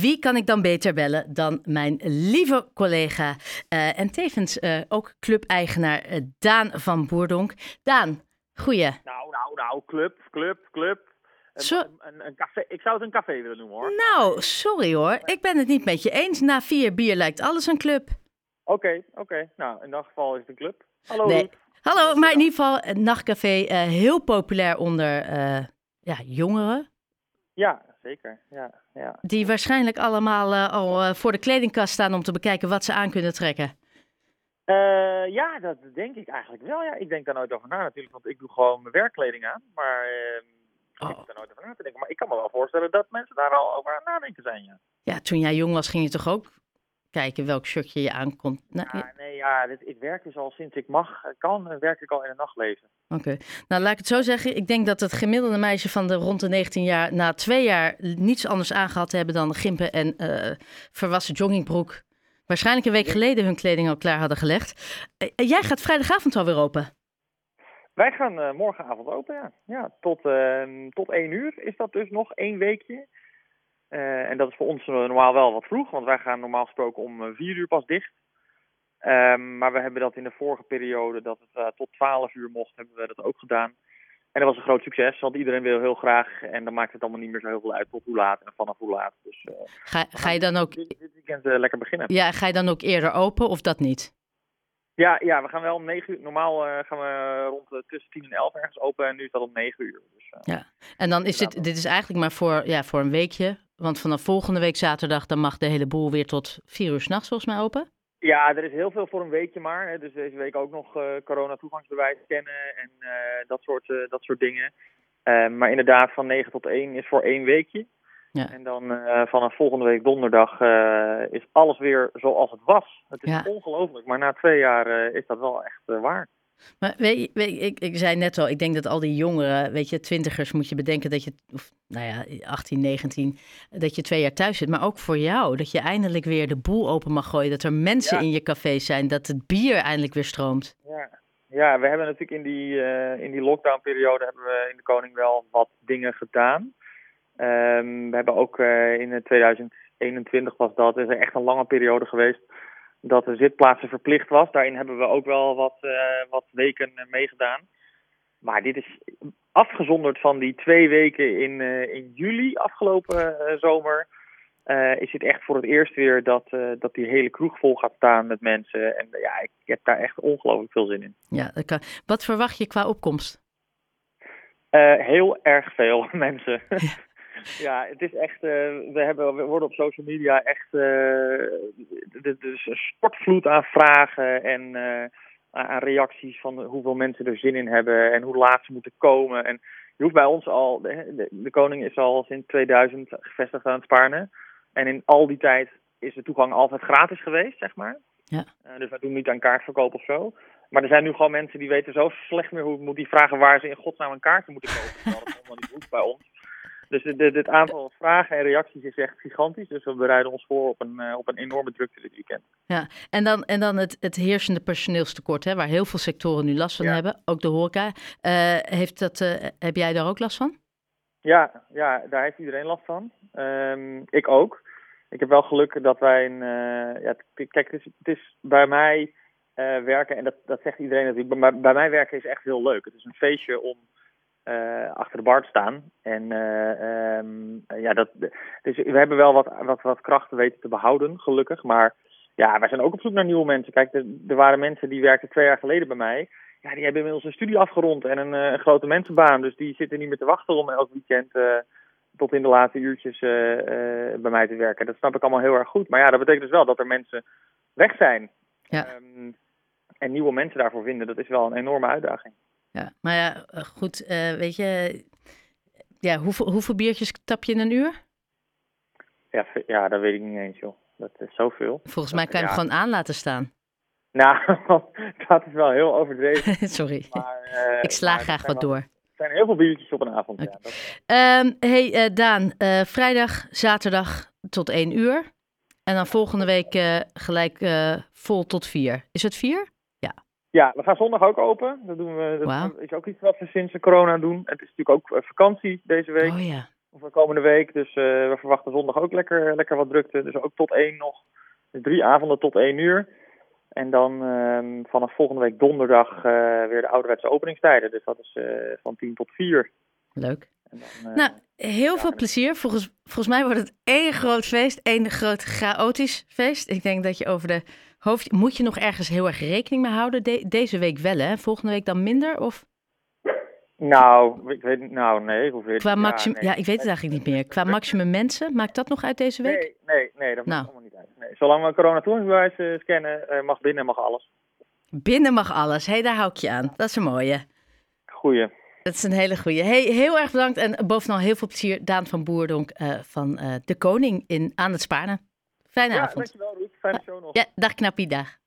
wie kan ik dan beter bellen dan mijn lieve collega uh, en tevens uh, ook clubeigenaar uh, Daan van Boerdonk. Daan, goeie. Nou, nou, nou, club, club, club. Een, een, een, café. Ik zou het een café willen noemen hoor. Nou, sorry hoor. Ik ben het niet met je eens. Na vier bier lijkt alles een club. Oké, okay, oké. Okay. Nou, in dat geval is het een club. Hallo. Nee. Hallo, maar in ieder geval het nachtcafé heel populair onder ja, jongeren. Ja, zeker. Ja, ja. Die waarschijnlijk allemaal uh, al voor de kledingkast staan om te bekijken wat ze aan kunnen trekken. ja, dat denk ik eigenlijk wel. Ja. Ik denk daar nooit over na natuurlijk, want ik doe gewoon mijn werkkleding aan. Maar ik heb er nooit over na te denken. Maar ik kan me wel voorstellen dat mensen daar al over aan nadenken zijn. Ja, ja toen jij jong was ging je toch ook kijken welk shirtje je aankomt. Nou, ja, nee, ja, dit, ik werk dus al sinds ik mag, kan, werk ik al in het nachtleven. Oké, okay. nou laat ik het zo zeggen. Ik denk dat het gemiddelde meisje van de rond de 19 jaar na twee jaar niets anders aangehad hebben dan gimpen en uh, verwassen joggingbroek. Waarschijnlijk een week geleden hun kleding al klaar hadden gelegd. Uh, jij gaat vrijdagavond alweer open. Wij gaan uh, morgenavond open, ja. ja tot, tot één uur is dat dus nog één weekje. Uh, en dat is voor ons normaal wel wat vroeg, want wij gaan normaal gesproken om vier uur pas dicht. Um, maar we hebben dat in de vorige periode, dat het uh, tot 12 uur mocht, hebben we dat ook gedaan. En dat was een groot succes, want iedereen wil heel graag. En dan maakt het allemaal niet meer zo heel veel uit tot hoe laat en vanaf hoe laat. Dus, uh, ga, ga je dan ook... Dit, dit weekend lekker beginnen. Ja, ga je dan ook eerder open of dat niet? Ja, ja, we gaan wel om 9 uur. Normaal uh, gaan we rond tussen 10 en 11 ergens open en nu is dat om 9 uur. Dus, ja, en dan is dit, dit is eigenlijk maar voor, ja, voor een weekje. Want vanaf volgende week zaterdag dan mag de hele boel weer tot 4 uur s'nachts volgens mij open. Ja, er is heel veel voor een weekje maar. Hè. Dus deze week ook nog corona-toegangsbewijs kennen en dat, soort, dat soort dingen. maar inderdaad, van 9 tot 1 is voor één weekje. Ja. En dan vanaf volgende week donderdag is alles weer zoals het was. Het is ja. ongelooflijk, maar na twee jaar is dat wel echt waar. Maar weet weet ik, ik zei net al, ik denk dat al die jongeren, weet je, twintigers moet je bedenken dat je, of, nou ja, 18, 19, dat je twee jaar thuis zit. Maar ook voor jou, dat je eindelijk weer de boel open mag gooien. Dat er mensen ja. in je café zijn, dat het bier eindelijk weer stroomt. Ja, ja we hebben natuurlijk in die, in die lockdownperiode hebben we in de Koning wel wat dingen gedaan. Um, we hebben ook uh, in 2021 was dat, is er echt een lange periode geweest dat de zitplaatsen verplicht was. Daarin hebben we ook wel wat, uh, wat weken uh, meegedaan. Maar dit is afgezonderd van die twee weken in, in juli afgelopen zomer. is dit echt voor het eerst weer dat, dat die hele kroeg vol gaat staan met mensen. En ja, ik heb daar echt ongelooflijk veel zin in. Ja, wat verwacht je qua opkomst? heel erg veel mensen. Ja, het is echt. Uh, we, hebben, we worden op social media echt. Uh, de, de, een sportvloed aan vragen en uh, aan reacties van hoeveel mensen er zin in hebben en hoe laat ze moeten komen. En je hoeft bij ons al. De, de, de koning is al sinds 2000 gevestigd aan het Spaarne. En in al die tijd is de toegang altijd gratis geweest, zeg maar. Ja. dus wij doen niet aan kaartverkoop of zo. Maar er zijn nu gewoon mensen die weten zo slecht meer hoe moet die vragen waar ze in godsnaam een kaartje moeten kopen. Dat is allemaal niet goed bij ons. Dus het aantal vragen en reacties is echt gigantisch. Dus we bereiden ons voor op een, uh, op een enorme drukte dit weekend. Ja, en dan, en dan het, het heersende personeelstekort, hè, waar heel veel sectoren nu last van ja. hebben. Ook de horeca. Uh, heeft dat, uh, heb jij daar ook last van? Ja, ja daar heeft iedereen last van. Um, ik ook. Ik heb wel geluk dat wij een... ja, kijk, het is, het is bij mij werken, en dat, dat zegt iedereen natuurlijk, bij, bij mij werken is echt heel leuk. Het is een feestje om uh, achter de bar staan. En uh, um, ja, dat, dus we hebben wel wat, wat, wat krachten weten te behouden, gelukkig. Maar ja, wij zijn ook op zoek naar nieuwe mensen. Kijk, er, er waren mensen die werkten twee jaar geleden bij mij. Ja, die hebben inmiddels een studie afgerond en een, een grote mensenbaan. Dus die zitten niet meer te wachten om elk weekend uh, tot in de late uurtjes bij mij te werken. Dat snap ik allemaal heel erg goed. Maar ja, dat betekent dus wel dat er mensen weg zijn. Ja. Um, en nieuwe mensen daarvoor vinden, dat is wel een enorme uitdaging. Ja, maar ja, goed, uh, weet je, ja, hoeveel, hoeveel biertjes tap je in een uur? Ja, ja, dat weet ik niet eens, joh. Dat is zoveel. Volgens mij kan je ja. hem gewoon aan laten staan. Nou, dat is wel heel overdreven. Sorry, maar, uh, ik sla graag wat wel, door. Er zijn heel veel biertjes op een avond, okay. ja. Dat... Um, hey uh, Daan, vrijdag, zaterdag tot één uur. En dan volgende week gelijk vol tot vier. Is het vier? Ja, we gaan zondag ook open. Dat, doen we, dat wow. is ook iets wat we sinds de corona doen. Het is natuurlijk ook vakantie deze week. Oh ja. Of de komende week. Dus we verwachten zondag ook lekker, lekker wat drukte. Dus ook tot één nog. Dus drie avonden tot één uur. En dan ehm, vanaf volgende week donderdag weer de ouderwetse openingstijden. Dus dat is van 10 tot 4. Leuk. Dan, nou, heel veel plezier. Volgens, volgens mij wordt het één groot feest, één groot chaotisch feest. Ik denk dat je over de hoofd... Moet je nog ergens heel erg rekening mee houden? deze week wel, hè? Volgende week dan minder, of... Nou, ik weet Nou, nee. Hoeveel, Qua maximum, ja, ik weet het eigenlijk niet meer. Qua maximum mensen, maakt dat nog uit deze week? Nee, nee, nee dat maakt nou. allemaal niet uit. Nee. Zolang we corona-toegangsbewijs uh, scannen, uh, mag binnen, mag alles. Binnen mag alles. Hé, hey, daar hou ik je aan. Dat is een mooie. Goeie. Dat is een hele goeie. Hey, heel erg bedankt en bovenal heel veel plezier. Daan van Boerdonk uh, van De Koning in, aan het Spaarne. Fijne ja, avond. dankjewel Fijne show nog. Ja, dag knappie, dag.